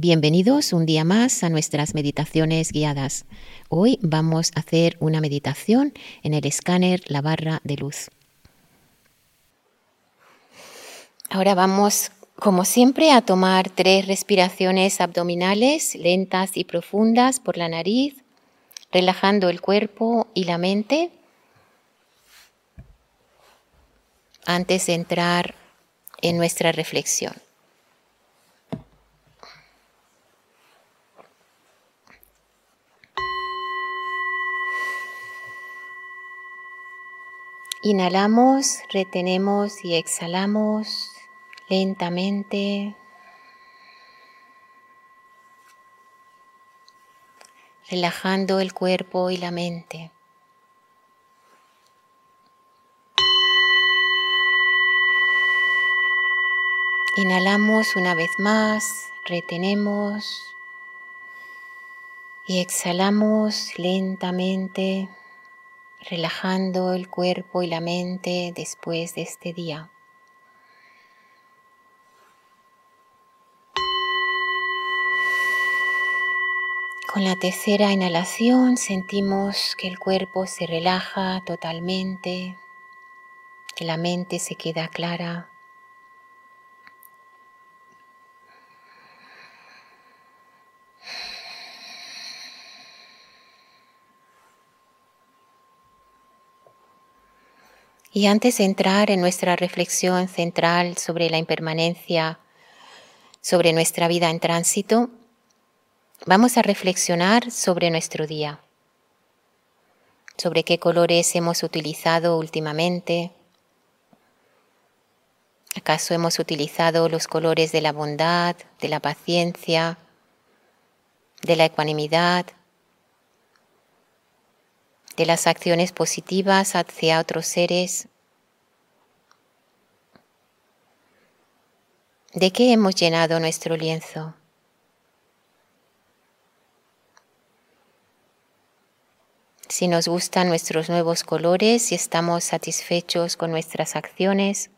Bienvenidos un día más a nuestras meditaciones guiadas. Hoy vamos a hacer una meditación en el escáner La barra de luz. Ahora vamos, como siempre, a tomar tres respiraciones abdominales lentas y profundas por la nariz, relajando el cuerpo y la mente antes de entrar en nuestra reflexión. Inhalamos, retenemos y exhalamos lentamente. relajando el cuerpo y la mente. Inhalamos una vez más, retenemos y exhalamos lentamente relajando el cuerpo y la mente después de este día. Con la tercera inhalación sentimos que el cuerpo se relaja totalmente, que la mente se queda clara. Y antes de entrar en nuestra reflexión central sobre la impermanencia, sobre nuestra vida en tránsito, vamos a reflexionar sobre nuestro día, sobre qué colores hemos utilizado últimamente. ¿Acaso hemos utilizado los colores de la bondad, de la paciencia, de la ecuanimidad, de las acciones positivas hacia otros seres. ¿De qué hemos llenado nuestro lienzo? Si nos gustan nuestros nuevos colores y estamos satisfechos con nuestras acciones,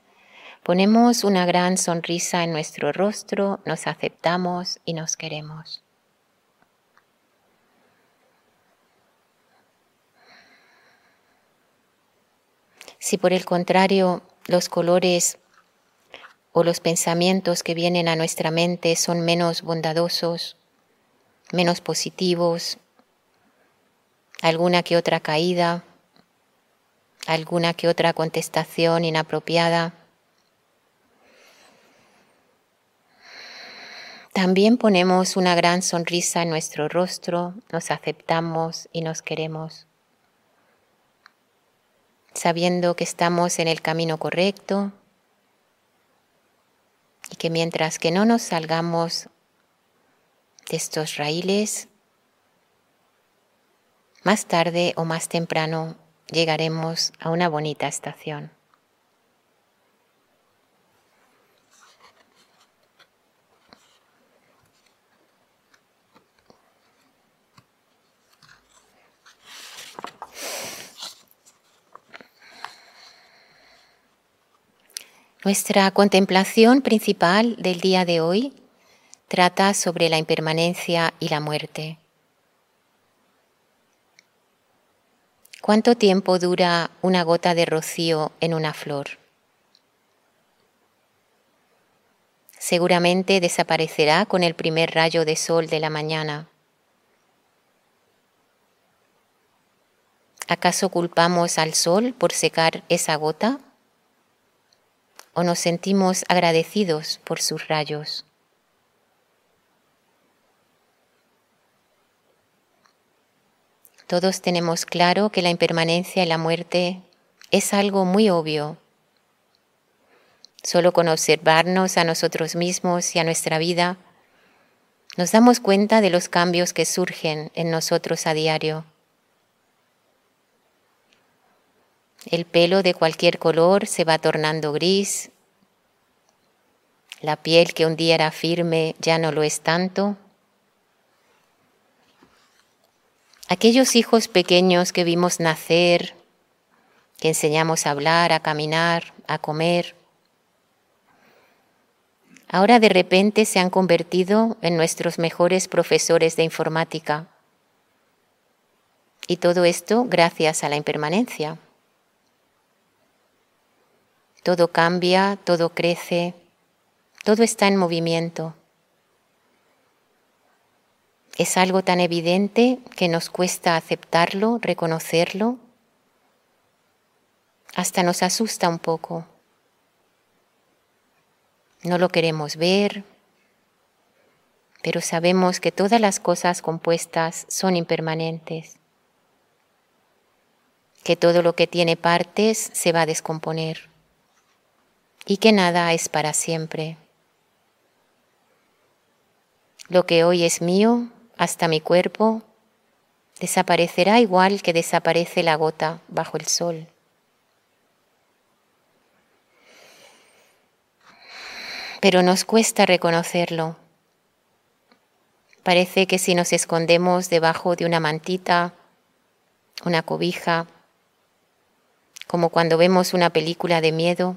ponemos una gran sonrisa en nuestro rostro, nos aceptamos y nos queremos. Si por el contrario los colores o los pensamientos que vienen a nuestra mente son menos bondadosos, menos positivos, alguna que otra caída, alguna que otra contestación inapropiada, También ponemos una gran sonrisa en nuestro rostro, nos aceptamos y nos queremos sabiendo que estamos en el camino correcto y que mientras que no nos salgamos de estos raíles, más tarde o más temprano llegaremos a una bonita estación. Nuestra contemplación principal del día de hoy trata sobre la impermanencia y la muerte. ¿Cuánto tiempo dura una gota de rocío en una flor? Seguramente desaparecerá con el primer rayo de sol de la mañana. ¿Acaso culpamos al sol por secar esa gota? O nos sentimos agradecidos por sus rayos. Todos tenemos claro que la impermanencia y la muerte es algo muy obvio. Solo con observarnos a nosotros mismos y a nuestra vida, nos damos cuenta de los cambios que surgen en nosotros a diario. El pelo de cualquier color se va tornando gris. La piel que un día era firme ya no lo es tanto. Aquellos hijos pequeños que vimos nacer, que enseñamos a hablar, a caminar, a comer, ahora de repente se han convertido en nuestros mejores profesores de informática. Y todo esto gracias a la impermanencia. Todo cambia, todo crece, todo está en movimiento. Es algo tan evidente que nos cuesta aceptarlo, reconocerlo, hasta nos asusta un poco. No lo queremos ver, pero sabemos que todas las cosas compuestas son impermanentes, que todo lo que tiene partes se va a descomponer y que nada es para siempre. Lo que hoy es mío, hasta mi cuerpo, desaparecerá igual que desaparece la gota bajo el sol. Pero nos cuesta reconocerlo. Parece que si nos escondemos debajo de una mantita, una cobija, como cuando vemos una película de miedo,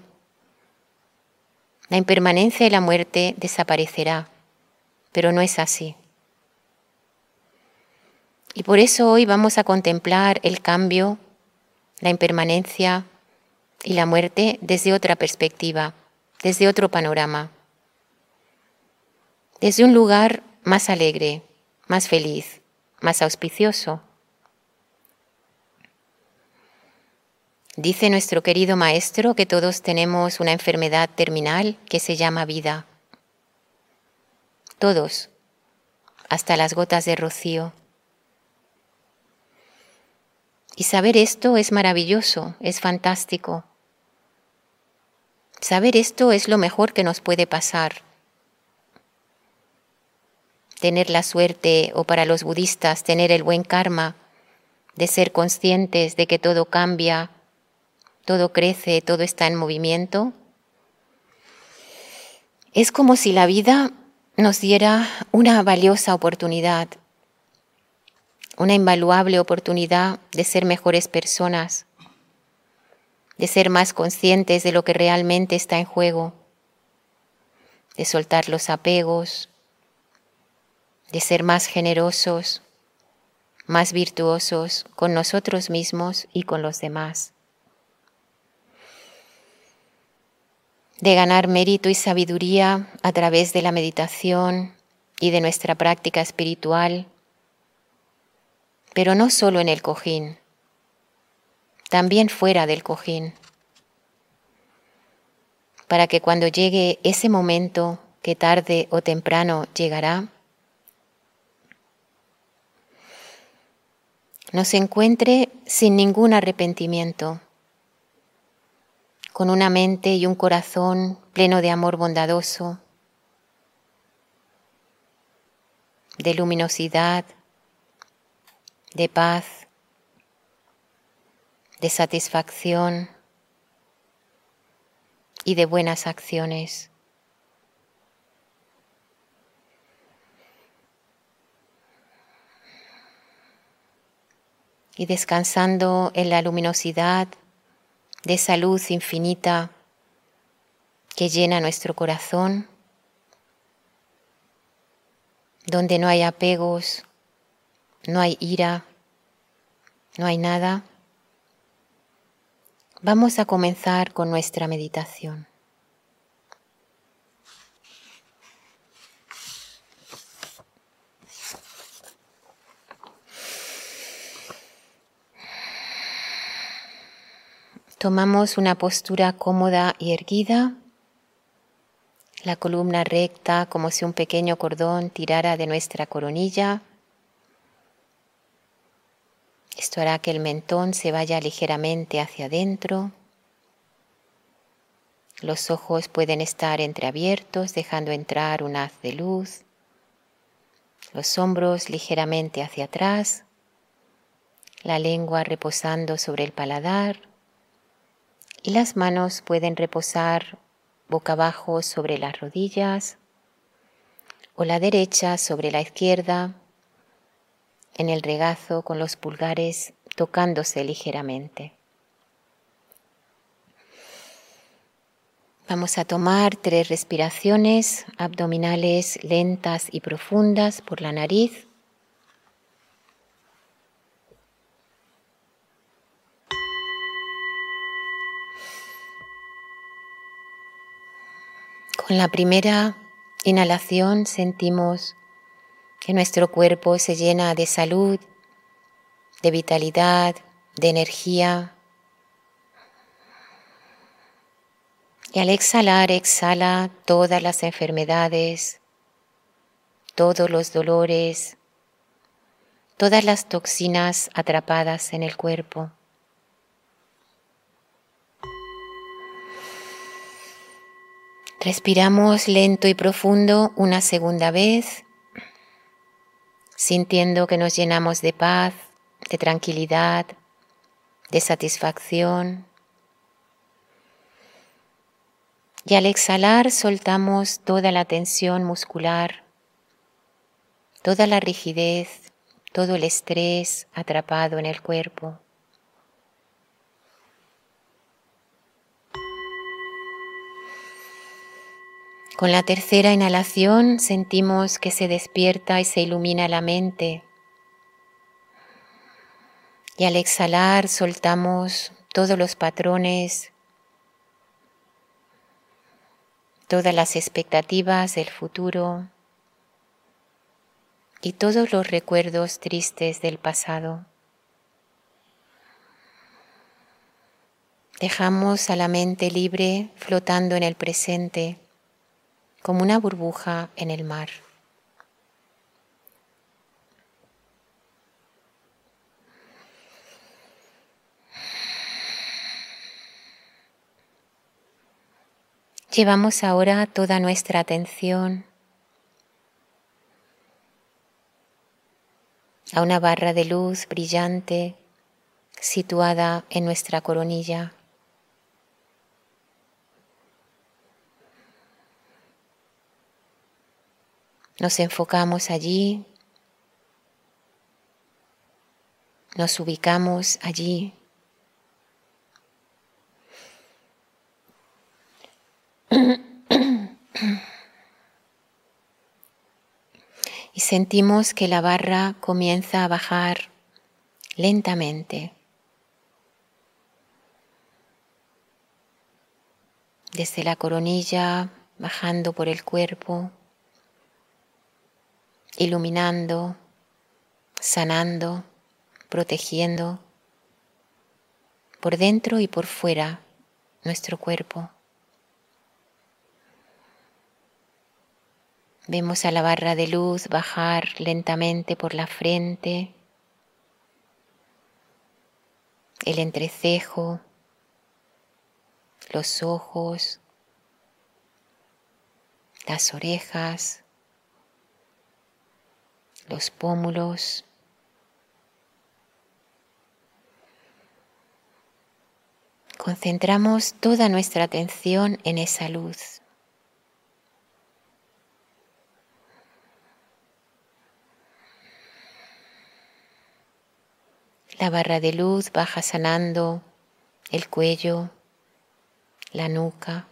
la impermanencia y la muerte desaparecerá, pero no es así. Y por eso hoy vamos a contemplar el cambio, la impermanencia y la muerte desde otra perspectiva, desde otro panorama, desde un lugar más alegre, más feliz, más auspicioso. Dice nuestro querido maestro que todos tenemos una enfermedad terminal que se llama vida. Todos, hasta las gotas de rocío. Y saber esto es maravilloso, es fantástico. Saber esto es lo mejor que nos puede pasar. Tener la suerte, o para los budistas, tener el buen karma, de ser conscientes de que todo cambia, todo crece, todo está en movimiento. Es como si la vida nos diera una valiosa oportunidad, una invaluable oportunidad de ser mejores personas, de ser más conscientes de lo que realmente está en juego, de soltar los apegos, de ser más generosos, más virtuosos con nosotros mismos y con los demás. De ganar mérito y sabiduría a través de la meditación y de nuestra práctica espiritual, pero no solo en el cojín, también fuera del cojín, para que cuando llegue ese momento que tarde o temprano llegará, nos encuentre sin ningún arrepentimiento con una mente y un corazón pleno de amor bondadoso, de luminosidad, de paz, de satisfacción y de buenas acciones. Y descansando en la luminosidad de esa luz infinita que llena nuestro corazón, donde no hay apegos, no hay ira, no hay nada, vamos a comenzar con nuestra meditación. Tomamos una postura cómoda y erguida, la columna recta como si un pequeño cordón tirara de nuestra coronilla. Esto hará que el mentón se vaya ligeramente hacia adentro. Los ojos pueden estar entreabiertos, dejando entrar un haz de luz. Los hombros ligeramente hacia atrás. La lengua reposando sobre el paladar y las manos pueden reposar boca abajo sobre las rodillas o la derecha sobre la izquierda en el regazo con los pulgares tocándose ligeramente. Vamos a tomar tres respiraciones abdominales lentas y profundas por la nariz. Con la primera inhalación sentimos que nuestro cuerpo se llena de salud, de vitalidad, de energía. Y al exhalar, exhala todas las enfermedades, todos los dolores, todas las toxinas atrapadas en el cuerpo. Respiramos lento y profundo una segunda vez, sintiendo que nos llenamos de paz, de tranquilidad, de satisfacción. Y al exhalar soltamos toda la tensión muscular, toda la rigidez, todo el estrés atrapado en el cuerpo. Con la tercera inhalación sentimos que se despierta y se ilumina la mente. Y al exhalar soltamos todos los patrones, todas las expectativas del futuro y todos los recuerdos tristes del pasado. Dejamos a la mente libre flotando en el presente como una burbuja en el mar. Llevamos ahora toda nuestra atención a una barra de luz brillante situada en nuestra coronilla. Nos enfocamos allí, nos ubicamos allí. y sentimos que la barra comienza a bajar lentamente. Desde la coronilla, bajando por el cuerpo iluminando, sanando, protegiendo por dentro y por fuera nuestro cuerpo. Vemos a la barra de luz bajar lentamente por la frente, el entrecejo, los ojos, las orejas, los pómulos, concentramos toda nuestra atención en esa luz. La barra de luz baja sanando el cuello, la nuca,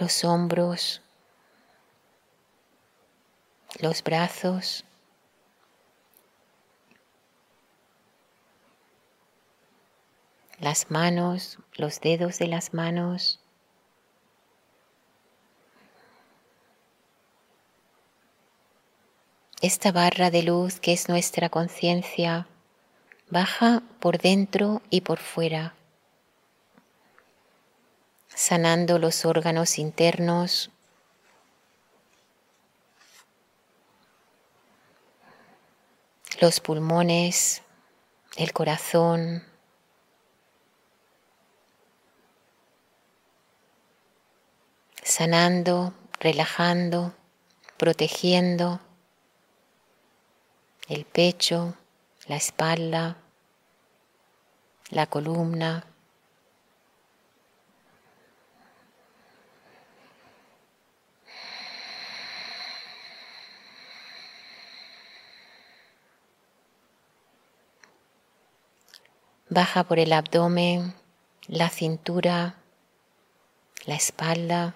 los hombros, los brazos, las manos, los dedos de las manos. Esta barra de luz que es nuestra conciencia baja por dentro y por fuera, sanando los órganos internos los pulmones, el corazón, sanando, relajando, protegiendo el pecho, la espalda, la columna, Baja por el abdomen, la cintura, la espalda,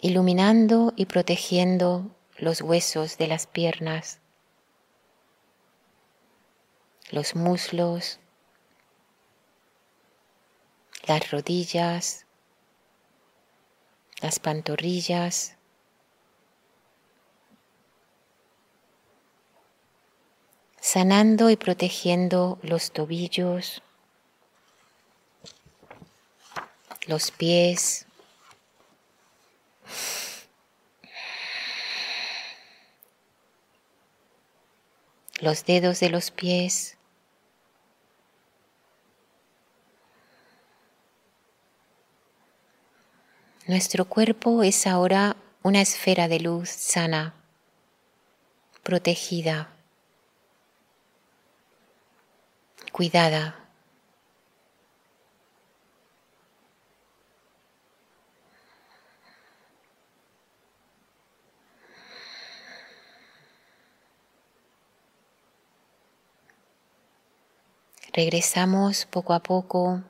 iluminando y protegiendo los huesos de las piernas, los muslos, las rodillas, las pantorrillas, sanando y protegiendo los tobillos, los pies, los dedos de los pies, Nuestro cuerpo es ahora una esfera de luz sana, protegida, cuidada. Regresamos poco a poco,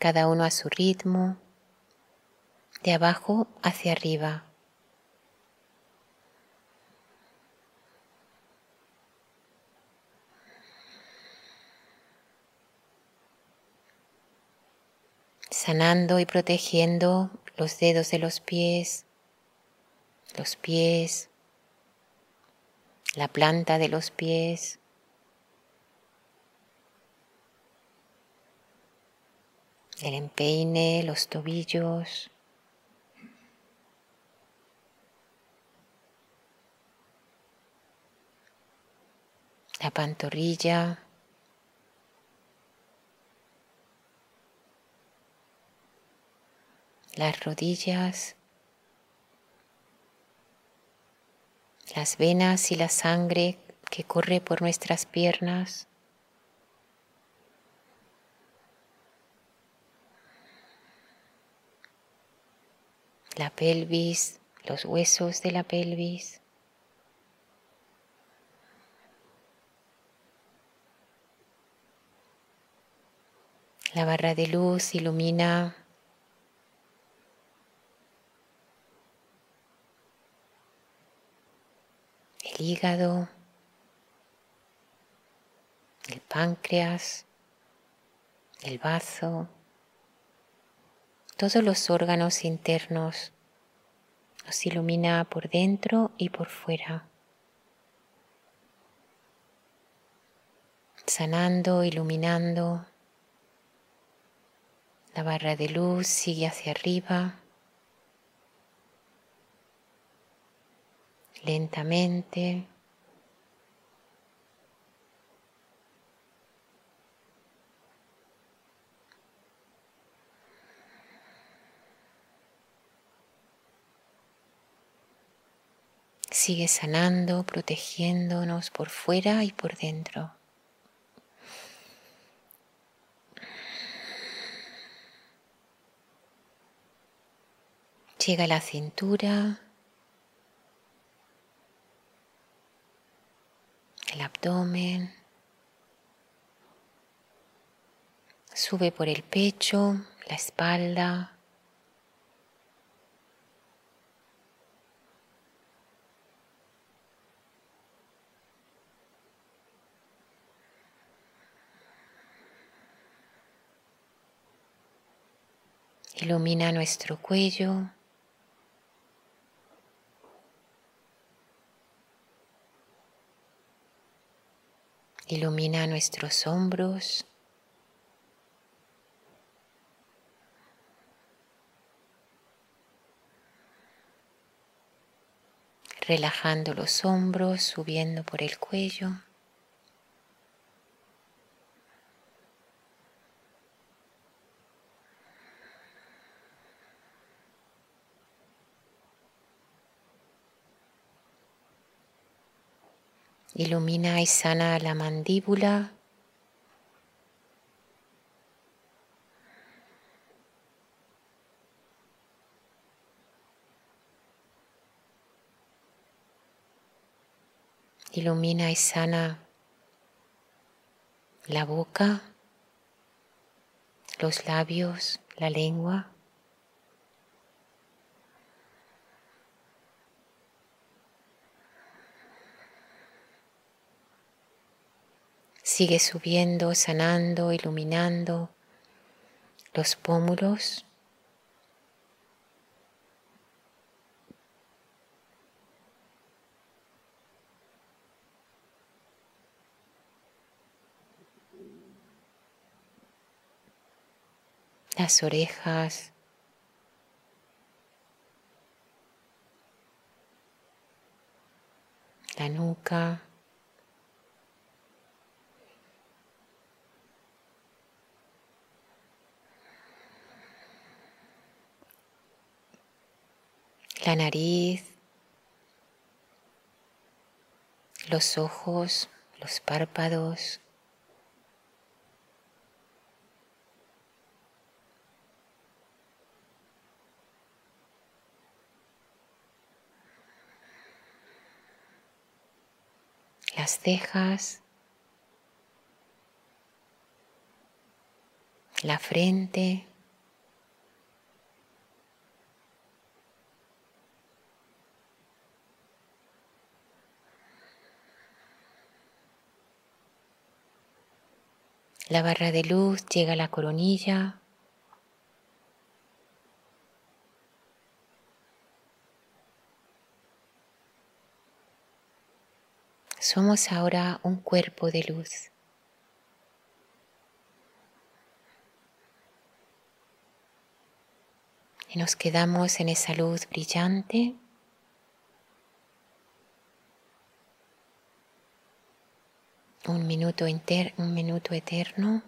cada uno a su ritmo de abajo hacia arriba. Sanando y protegiendo los dedos de los pies, los pies, la planta de los pies, el empeine, los tobillos, la pantorrilla, las rodillas, las venas y la sangre que corre por nuestras piernas. La pelvis, los huesos de la pelvis. La barra de luz ilumina el hígado, el páncreas, el bazo, todos los órganos internos. Nos ilumina por dentro y por fuera. Sanando, iluminando. La barra de luz sigue hacia arriba. Lentamente. Sigue sanando, protegiéndonos por fuera y por dentro. Llega a la cintura, el abdomen, sube por el pecho, la espalda. Ilumina nuestro cuello. Ilumina nuestros hombros. Relajando los hombros, subiendo por el cuello. Ilumina y sana la mandíbula. Ilumina y sana la boca, los labios, la lengua. Sigue subiendo, sanando, iluminando los pómulos. las orejas, la nuca, la nariz, los ojos, los párpados. las cejas, la frente, La barra de luz llega a la coronilla. Somos ahora un cuerpo de luz. Y nos quedamos en esa luz brillante. Un minuto, un minuto eterno.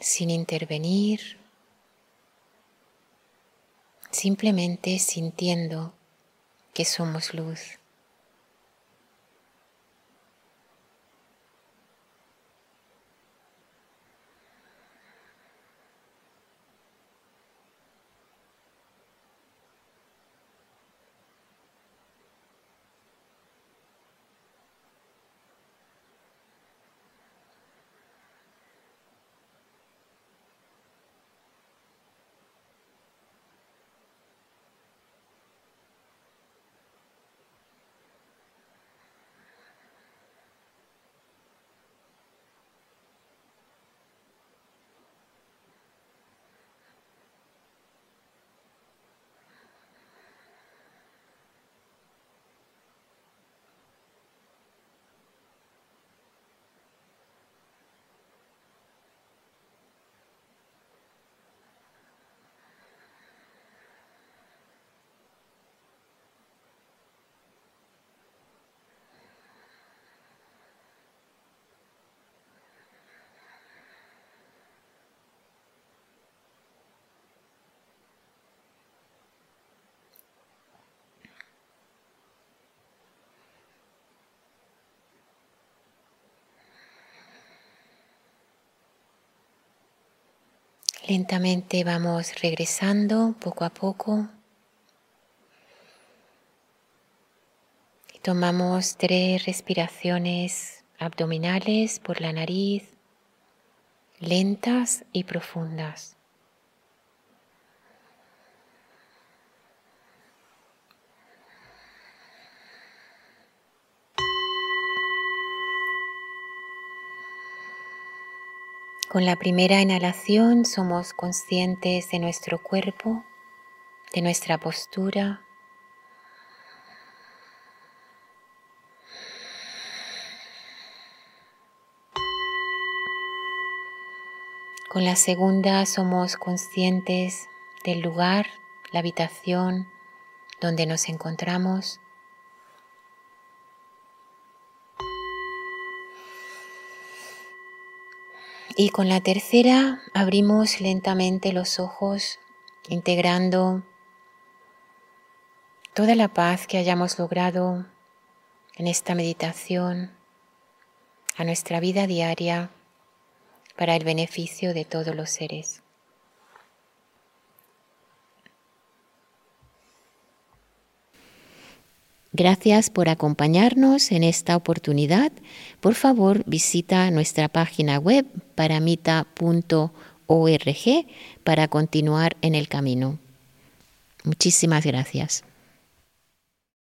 Sin intervenir, simplemente sintiendo que somos luz. Lentamente vamos regresando poco a poco. Y tomamos tres respiraciones abdominales por la nariz, lentas y profundas. Con la primera inhalación somos conscientes de nuestro cuerpo, de nuestra postura. Con la segunda somos conscientes del lugar, la habitación donde nos encontramos. Y con la tercera abrimos lentamente los ojos, integrando toda la paz que hayamos logrado en esta meditación a nuestra vida diaria para el beneficio de todos los seres. Gracias por acompañarnos en esta oportunidad. Por favor, visita nuestra página web paramita.org para continuar en el camino. Muchísimas gracias.